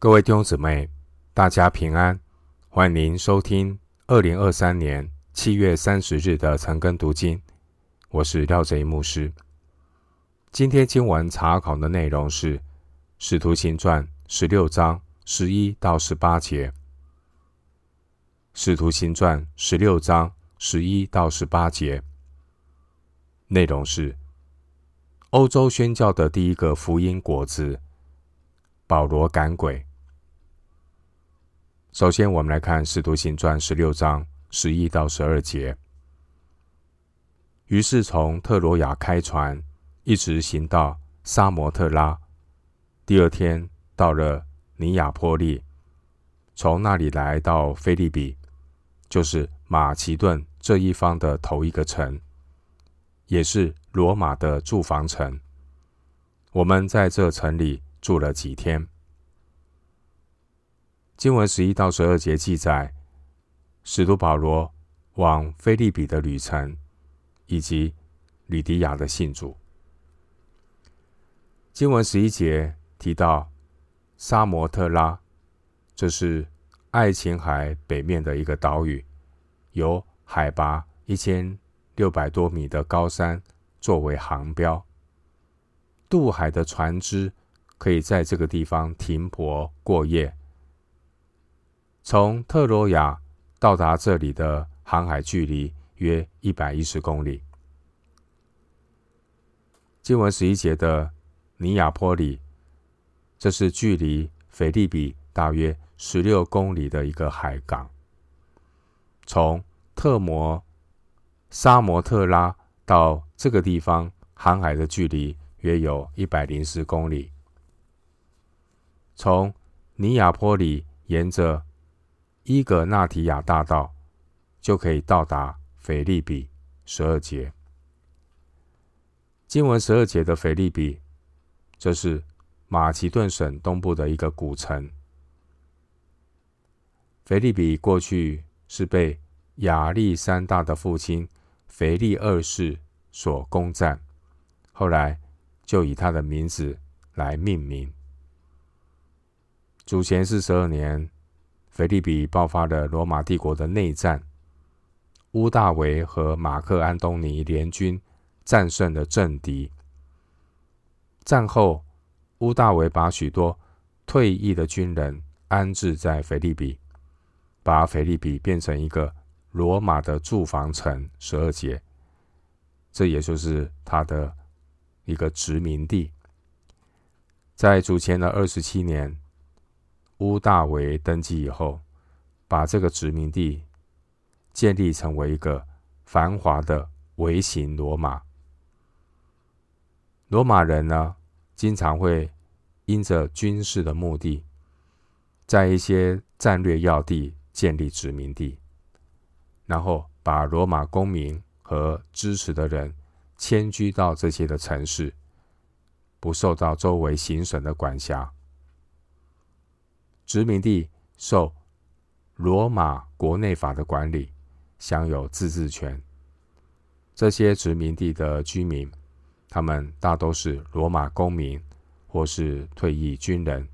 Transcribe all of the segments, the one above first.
各位弟兄姊妹，大家平安，欢迎您收听二零二三年七月三十日的晨更读经。我是廖哲一牧师。今天经文查考的内容是《使徒行传》十六章十一到十八节，《使徒行传》十六章十一到十八节内容是欧洲宣教的第一个福音果子——保罗赶鬼。首先，我们来看《使徒行传》十六章十一到十二节。于是从特罗亚开船，一直行到萨摩特拉。第二天到了尼亚波利，从那里来到菲利比，就是马其顿这一方的头一个城，也是罗马的驻防城。我们在这城里住了几天。经文十一到十二节记载，使徒保罗往菲利比的旅程，以及吕迪亚的信主。经文十一节提到沙摩特拉，这是爱琴海北面的一个岛屿，有海拔一千六百多米的高山作为航标，渡海的船只可以在这个地方停泊过夜。从特罗亚到达这里的航海距离约一百一十公里。经文十一节的尼亚波里，这是距离腓利比大约十六公里的一个海港。从特摩沙摩特拉到这个地方航海的距离约有一百零四公里。从尼亚波里沿着伊格纳提亚大道就可以到达腓立比。十二节，经文十二节的腓立比，这是马其顿省东部的一个古城。腓立比过去是被亚历山大的父亲腓力二世所攻占，后来就以他的名字来命名。主前四十二年。腓利比爆发了罗马帝国的内战，屋大维和马克安东尼联军战胜了政敌。战后，屋大维把许多退役的军人安置在腓利比，把腓利比变成一个罗马的住房城。十二节，这也就是他的一个殖民地。在主前的二十七年。屋大维登基以后，把这个殖民地建立成为一个繁华的微型罗马。罗马人呢，经常会因着军事的目的，在一些战略要地建立殖民地，然后把罗马公民和支持的人迁居到这些的城市，不受到周围行省的管辖。殖民地受罗马国内法的管理，享有自治权。这些殖民地的居民，他们大都是罗马公民或是退役军人，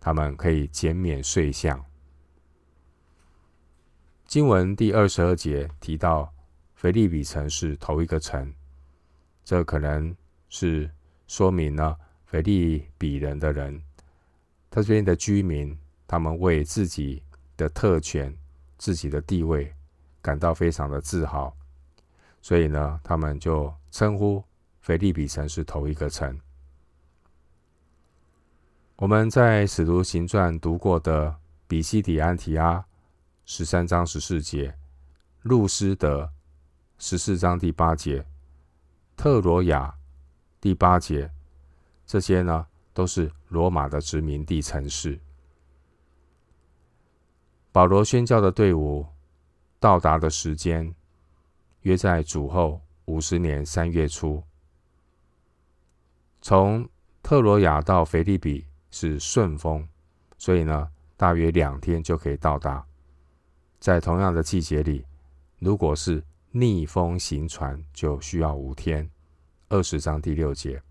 他们可以减免税项。经文第二十二节提到，腓立比城是头一个城，这可能是说明了腓立比人的人，他这边的居民。他们为自己的特权、自己的地位感到非常的自豪，所以呢，他们就称呼腓立比城是头一个城。我们在《使徒行传》读过的比西底安提阿十三章十四节、路斯德十四章第八节、特罗亚第八节，这些呢，都是罗马的殖民地城市。保罗宣教的队伍到达的时间，约在主后五十年三月初。从特罗亚到腓立比是顺风，所以呢，大约两天就可以到达。在同样的季节里，如果是逆风行船，就需要五天。二十章第六节。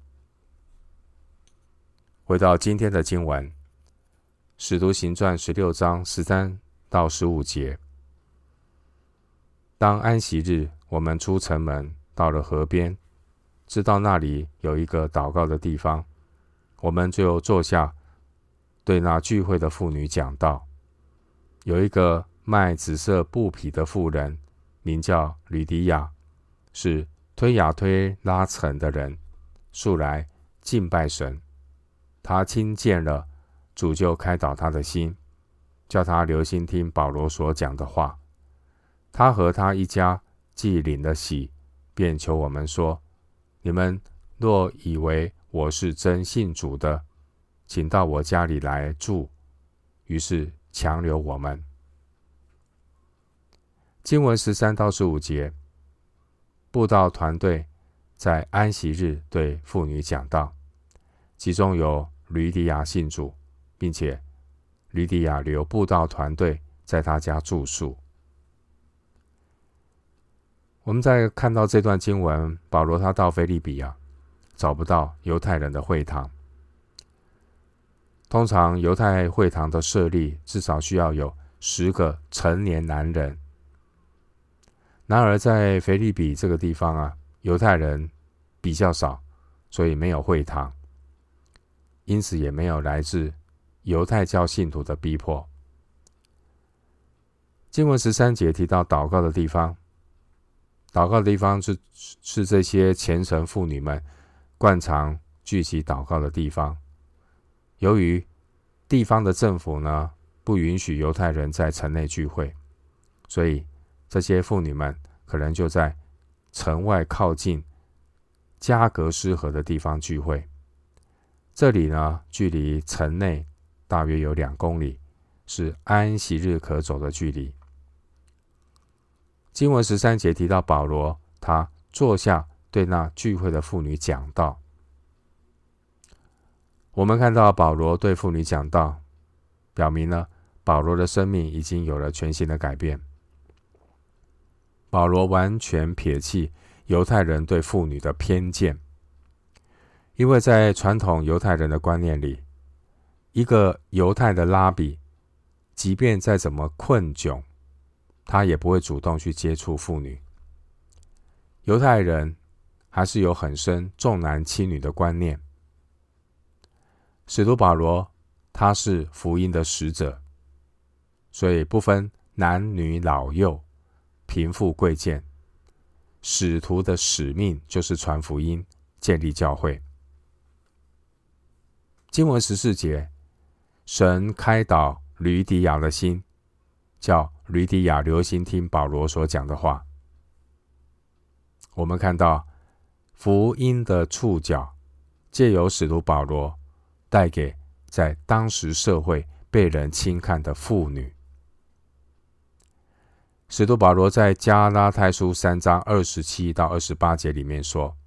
回到今天的经文，使徒行传十六章十三到十五节。当安息日，我们出城门，到了河边，知道那里有一个祷告的地方，我们就坐下，对那聚会的妇女讲道。有一个卖紫色布匹的妇人，名叫吕迪亚，是推雅推拉城的人，素来敬拜神。他听见了，主就开导他的心，叫他留心听保罗所讲的话。他和他一家既领了喜，便求我们说：“你们若以为我是真信主的，请到我家里来住。”于是强留我们。经文十三到十五节，布道团队在安息日对妇女讲道，其中有吕底亚信主，并且吕底亚留步道团队在他家住宿。我们在看到这段经文，保罗他到腓利比啊，找不到犹太人的会堂。通常犹太会堂的设立至少需要有十个成年男人。然而在腓利比这个地方啊，犹太人比较少，所以没有会堂，因此也没有来自犹太教信徒的逼迫。经文十三节提到祷告的地方。祷告的地方是是这些虔诚妇女们惯常聚集祷告的地方。由于地方的政府呢，不允许犹太人在城内聚会，所以这些妇女们可能就在城外靠近加格斯河的地方聚会。这里呢，距离城内大约有两公里，是安息日可走的距离。经文十三节提到保罗，他坐下对那聚会的妇女讲道。我们看到保罗对妇女讲道，表明了保罗的生命已经有了全新的改变。保罗完全撇弃犹太人对妇女的偏见，因为在传统犹太人的观念里，一个犹太的拉比，即便再怎么困窘，他也不会主动去接触妇女。犹太人还是有很深重男轻女的观念。使徒保罗他是福音的使者，所以不分男女老幼、贫富贵贱，使徒的使命就是传福音、建立教会。经文十四节，神开导吕底亚的心，叫吕底亚留心听保罗所讲的话。我们看到福音的触角，借由使徒保罗带给在当时社会被人轻看的妇女。使徒保罗在加拉太书三章二十七到二十八节里面说：“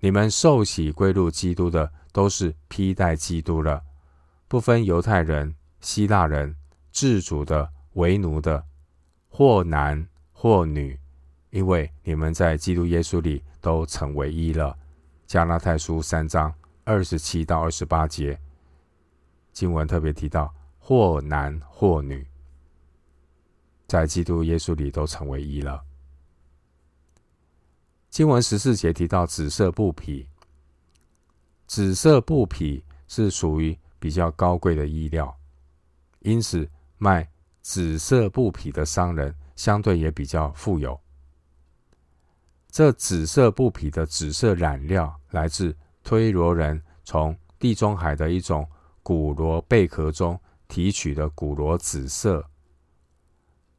你们受洗归入基督的，都是披戴基督了，不分犹太人、希腊人。”自主的、为奴的，或男或女，因为你们在基督耶稣里都成为一了。加拉太书三章二十七到二十八节经文特别提到，或男或女，在基督耶稣里都成为一了。经文十四节提到紫色布匹，紫色布匹是属于比较高贵的衣料，因此。卖紫色布匹的商人相对也比较富有。这紫色布匹的紫色染料来自推罗人从地中海的一种古罗贝壳中提取的古罗紫色，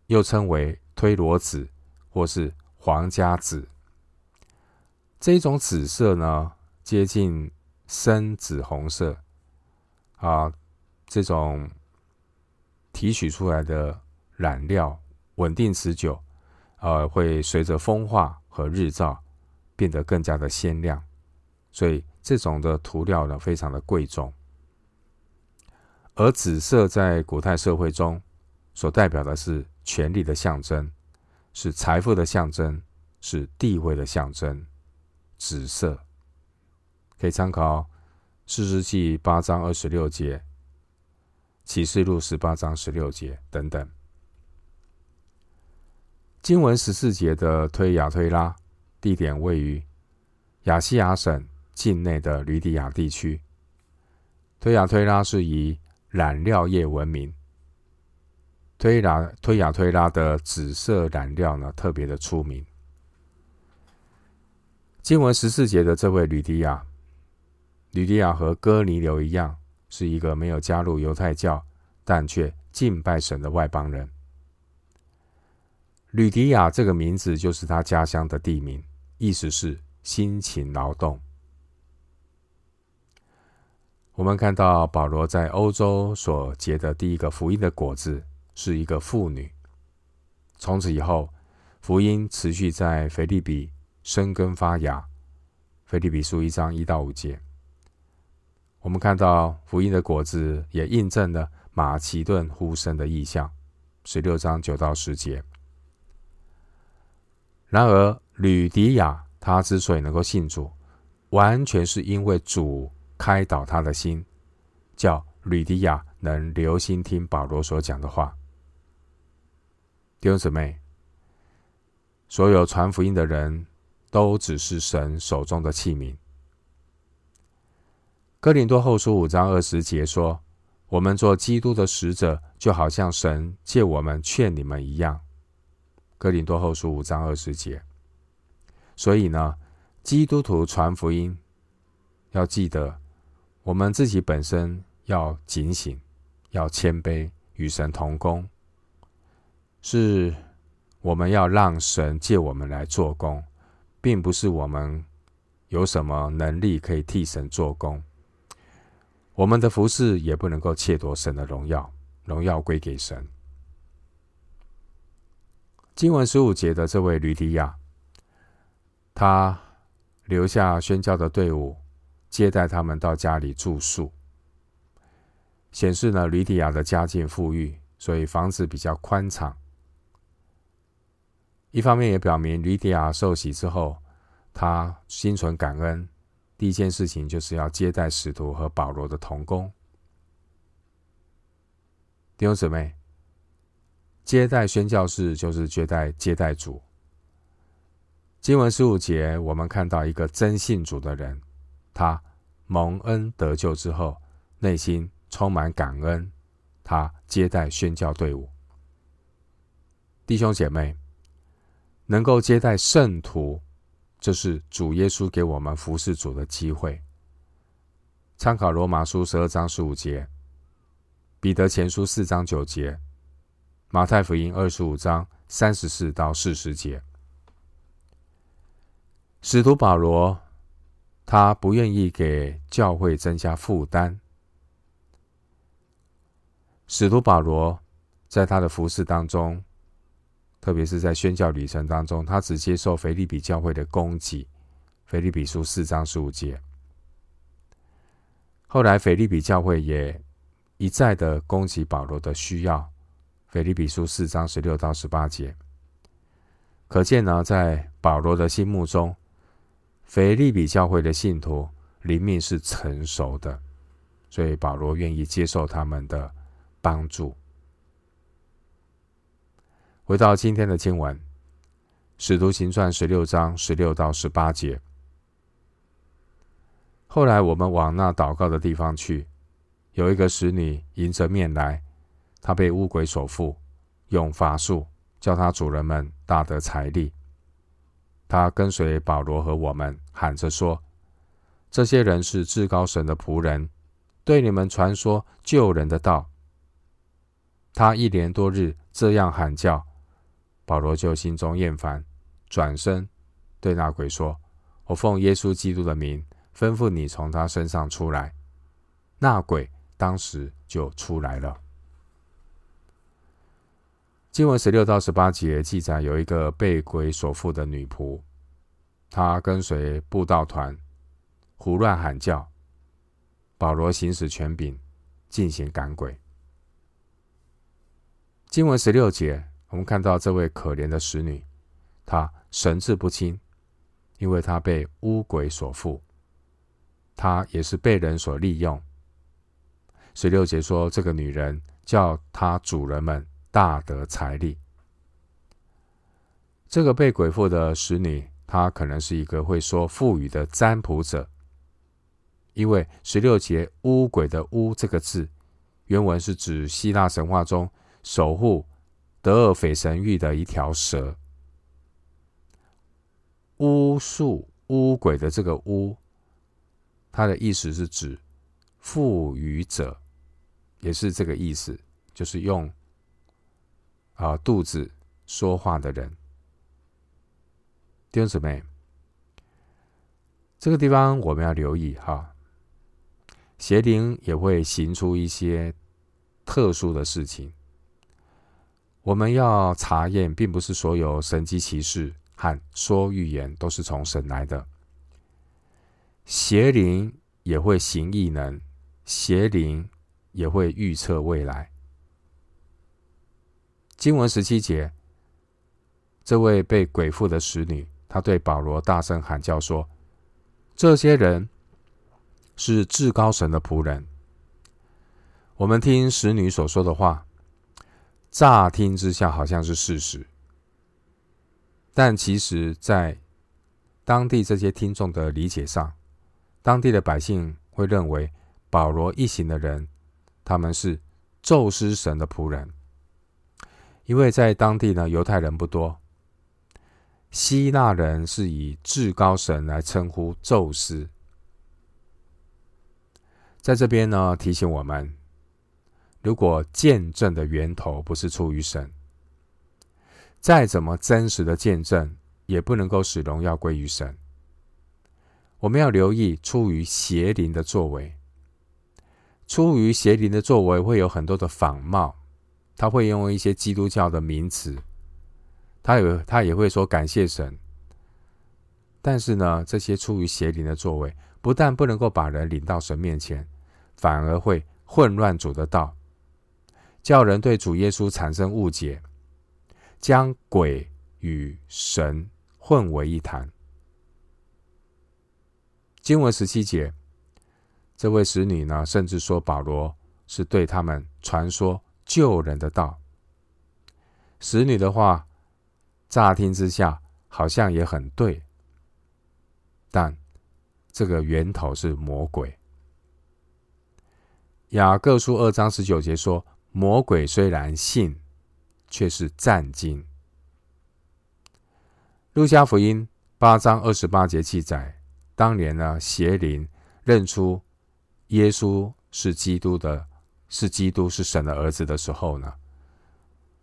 又称为推罗紫或是皇家紫。这种紫色呢，接近深紫红色啊，这种。提取出来的染料稳定持久，呃，会随着风化和日照变得更加的鲜亮，所以这种的涂料呢，非常的贵重。而紫色在古代社会中所代表的是权力的象征，是财富的象征，是地位的象征。紫色可以参考《士师记》八章二十六节。启示录十八章十六节等等。经文十四节的推雅推拉地点位于亚细亚省境内的吕底亚地区。推雅推拉是以染料业闻名。推雅推雅推拉的紫色染料呢，特别的出名。经文十四节的这位吕底亚，吕迪亚和哥尼流一样，是一个没有加入犹太教，但却敬拜神的外邦人。吕迪亚这个名字就是他家乡的地名，意思是辛勤劳动。我们看到保罗在欧洲所结的第一个福音的果子是一个妇女。从此以后，福音持续在腓立比生根发芽。腓立比书一章一到五节，我们看到福音的果子也印证了马其顿呼声的意象。十六章九到十节。然而，吕迪亚他之所以能够信主，完全是因为主开导他的心，叫吕迪亚能留心听保罗所讲的话。弟兄姊妹，所有传福音的人都只是神手中的器皿。哥林多后书五章二十节说：“我们做基督的使者，就好像神借我们劝你们一样。”哥林多后书五章二十节，所以呢，基督徒传福音要记得，我们自己本身要警醒，要谦卑，与神同工，是我们要让神借我们来做工，并不是我们有什么能力可以替神做工。我们的服事也不能够窃夺神的荣耀，荣耀归给神。经文十五节的这位吕底亚，他留下宣教的队伍，接待他们到家里住宿，显示呢吕底亚的家境富裕，所以房子比较宽敞。一方面也表明吕底亚受洗之后，他心存感恩，第一件事情就是要接待使徒和保罗的同工。弟兄姊妹。接待宣教士就是接待接待主。经文十五节，我们看到一个真信主的人，他蒙恩得救之后，内心充满感恩，他接待宣教队伍。弟兄姐妹，能够接待圣徒，这是主耶稣给我们服侍主的机会。参考罗马书十二章十五节，彼得前书四章九节。马太福音二十五章三十四到四十节，使徒保罗他不愿意给教会增加负担。使徒保罗在他的服侍当中，特别是在宣教旅程当中，他只接受腓立比教会的供给。腓立比书四章十五节。后来腓立比教会也一再的供给保罗的需要。腓立比书四章十六到十八节，可见呢，在保罗的心目中，腓立比教会的信徒灵命是成熟的，所以保罗愿意接受他们的帮助。回到今天的经文，《使徒行传》十六章十六到十八节。后来我们往那祷告的地方去，有一个使女迎着面来。她被巫鬼所附，用法术叫她主人们大得财力。她跟随保罗和我们，喊着说：“这些人是至高神的仆人，对你们传说救人的道。”他一连多日这样喊叫，保罗就心中厌烦，转身对那鬼说：“我奉耶稣基督的名，吩咐你从他身上出来。”那鬼当时就出来了。经文十六到十八节记载，有一个被鬼所附的女仆，她跟随布道团胡乱喊叫。保罗行使权柄进行赶鬼。经文十六节，我们看到这位可怜的使女，她神志不清，因为她被巫鬼所附，她也是被人所利用。十六节说，这个女人叫她主人们大得财利。这个被鬼附的使女，她可能是一个会说腹语的占卜者，因为十六节“巫鬼”的“巫”这个字，原文是指希腊神话中守护德尔斐神域的一条蛇。巫术、巫鬼的这个“巫”，它的意思是指赋予者，也是这个意思，就是用啊肚子说话的人。弟兄姊妹，这个地方我们要留意哈，邪灵也会行出一些特殊的事情。我们要查验，并不是所有神迹奇事和说预言都是从神来的。邪灵也会行异能，邪灵也会预测未来。经文十七节，这位被鬼附的使女，她对保罗大声喊叫说：“这些人是至高神的仆人。”我们听使女所说的话，乍听之下好像是事实。但其实，在当地这些听众的理解上，当地的百姓会认为保罗一行的人，他们是宙斯神的仆人，因为在当地呢，犹太人不多，希腊人是以至高神来称呼宙斯。在这边呢，提醒我们，如果见证的源头不是出于神。再怎么真实的见证，也不能够使荣耀归于神。我们要留意出于邪灵的作为，出于邪灵的作为会有很多的仿冒，他会用一些基督教的名词，他有他也会说感谢神。但是呢，这些出于邪灵的作为，不但不能够把人领到神面前，反而会混乱主的道，叫人对主耶稣产生误解。将鬼与神混为一谈。经文十七节，这位使女呢，甚至说保罗是对他们传说救人的道。使女的话，乍听之下好像也很对，但这个源头是魔鬼。雅各书二章十九节说：魔鬼虽然信。却是战惊。路加福音八章二十八节记载，当年呢，邪灵认出耶稣是基督的，是基督是神的儿子的时候呢，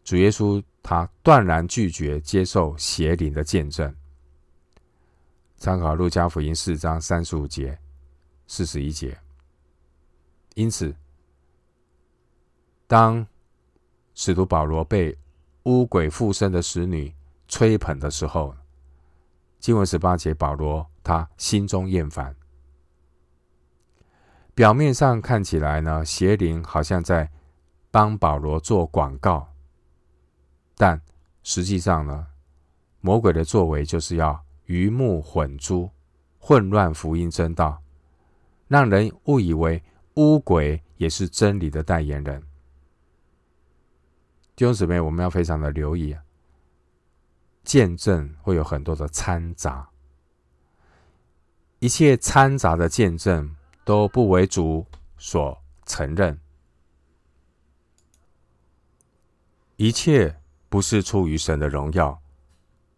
主耶稣他断然拒绝接受邪灵的见证。参考路加福音四章三十五节、四十一节。因此，当使徒保罗被污鬼附身的使女吹捧的时候，经文十八节，保罗他心中厌烦。表面上看起来呢，邪灵好像在帮保罗做广告，但实际上呢，魔鬼的作为就是要鱼目混珠，混乱福音真道，让人误以为污鬼也是真理的代言人。弟兄姊妹，我们要非常的留意啊！见证会有很多的掺杂，一切掺杂的见证都不为主所承认，一切不是出于神的荣耀，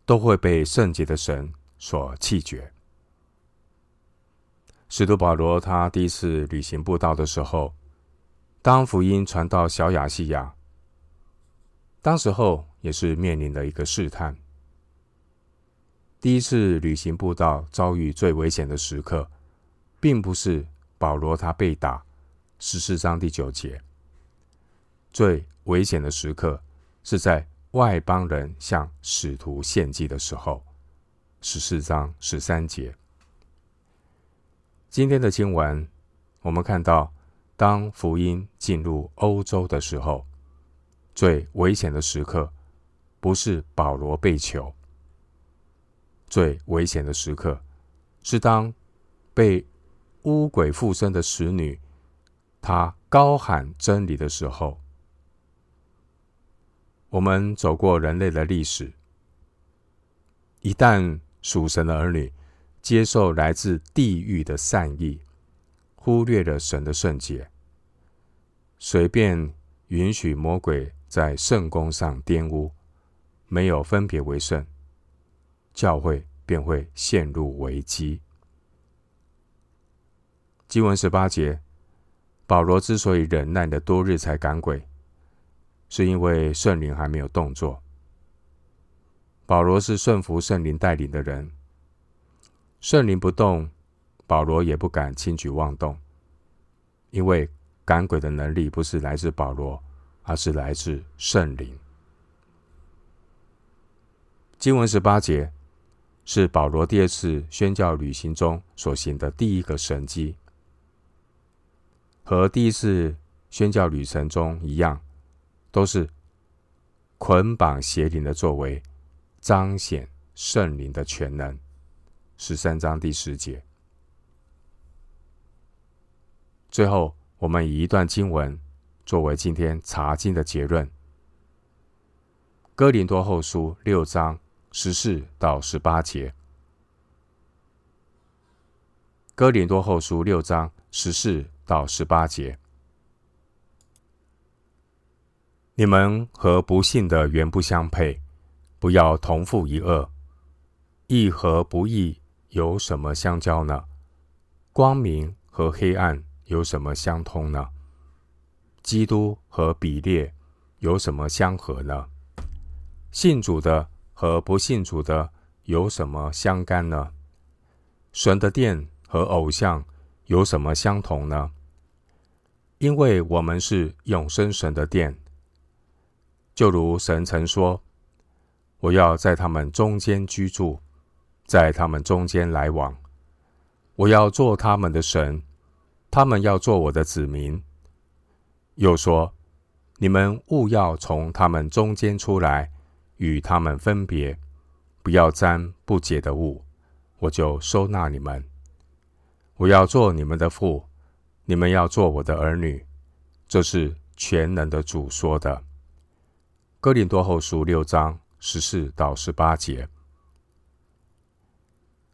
都会被圣洁的神所弃绝。使徒保罗他第一次旅行布道的时候，当福音传到小亚细亚。当时候也是面临的一个试探。第一次旅行布道遭遇最危险的时刻，并不是保罗他被打，十四章第九节。最危险的时刻是在外邦人向使徒献祭的时候，十四章十三节。今天的经文，我们看到，当福音进入欧洲的时候。最危险的时刻，不是保罗被囚。最危险的时刻，是当被污鬼附身的使女她高喊真理的时候。我们走过人类的历史，一旦属神的儿女接受来自地狱的善意，忽略了神的圣洁，随便允许魔鬼在圣工上玷污，没有分别为圣，教会便会陷入危机。经文十八节，保罗之所以忍耐了多日才赶鬼，是因为圣灵还没有动作。保罗是顺服圣灵带领的人，圣灵不动。保罗也不敢轻举妄动，因为赶鬼的能力不是来自保罗，而是来自圣灵。经文十八节是保罗第二次宣教旅行中所行的第一个神迹，和第一次宣教旅程中一样，都是捆绑邪灵的作为，彰显圣灵的全能。十三章第十节。最后，我们以一段经文作为今天查经的结论：《哥林多后书》六章十四到十八节，《哥林多后书》六章十四到十八节，你们和不信的原不相配，不要同负一轭。义和不义有什么相交呢？光明和黑暗。有什么相通呢？基督和比列有什么相合呢？信主的和不信主的有什么相干呢？神的殿和偶像有什么相同呢？因为我们是永生神的殿，就如神曾说：“我要在他们中间居住，在他们中间来往，我要做他们的神。”他们要做我的子民。又说：“你们务要从他们中间出来，与他们分别，不要沾不洁的物，我就收纳你们。我要做你们的父，你们要做我的儿女。”这是全能的主说的。哥林多后书六章十四到十八节。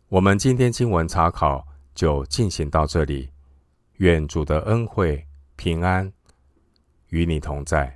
我们今天经文查考就进行到这里。愿主的恩惠平安与你同在。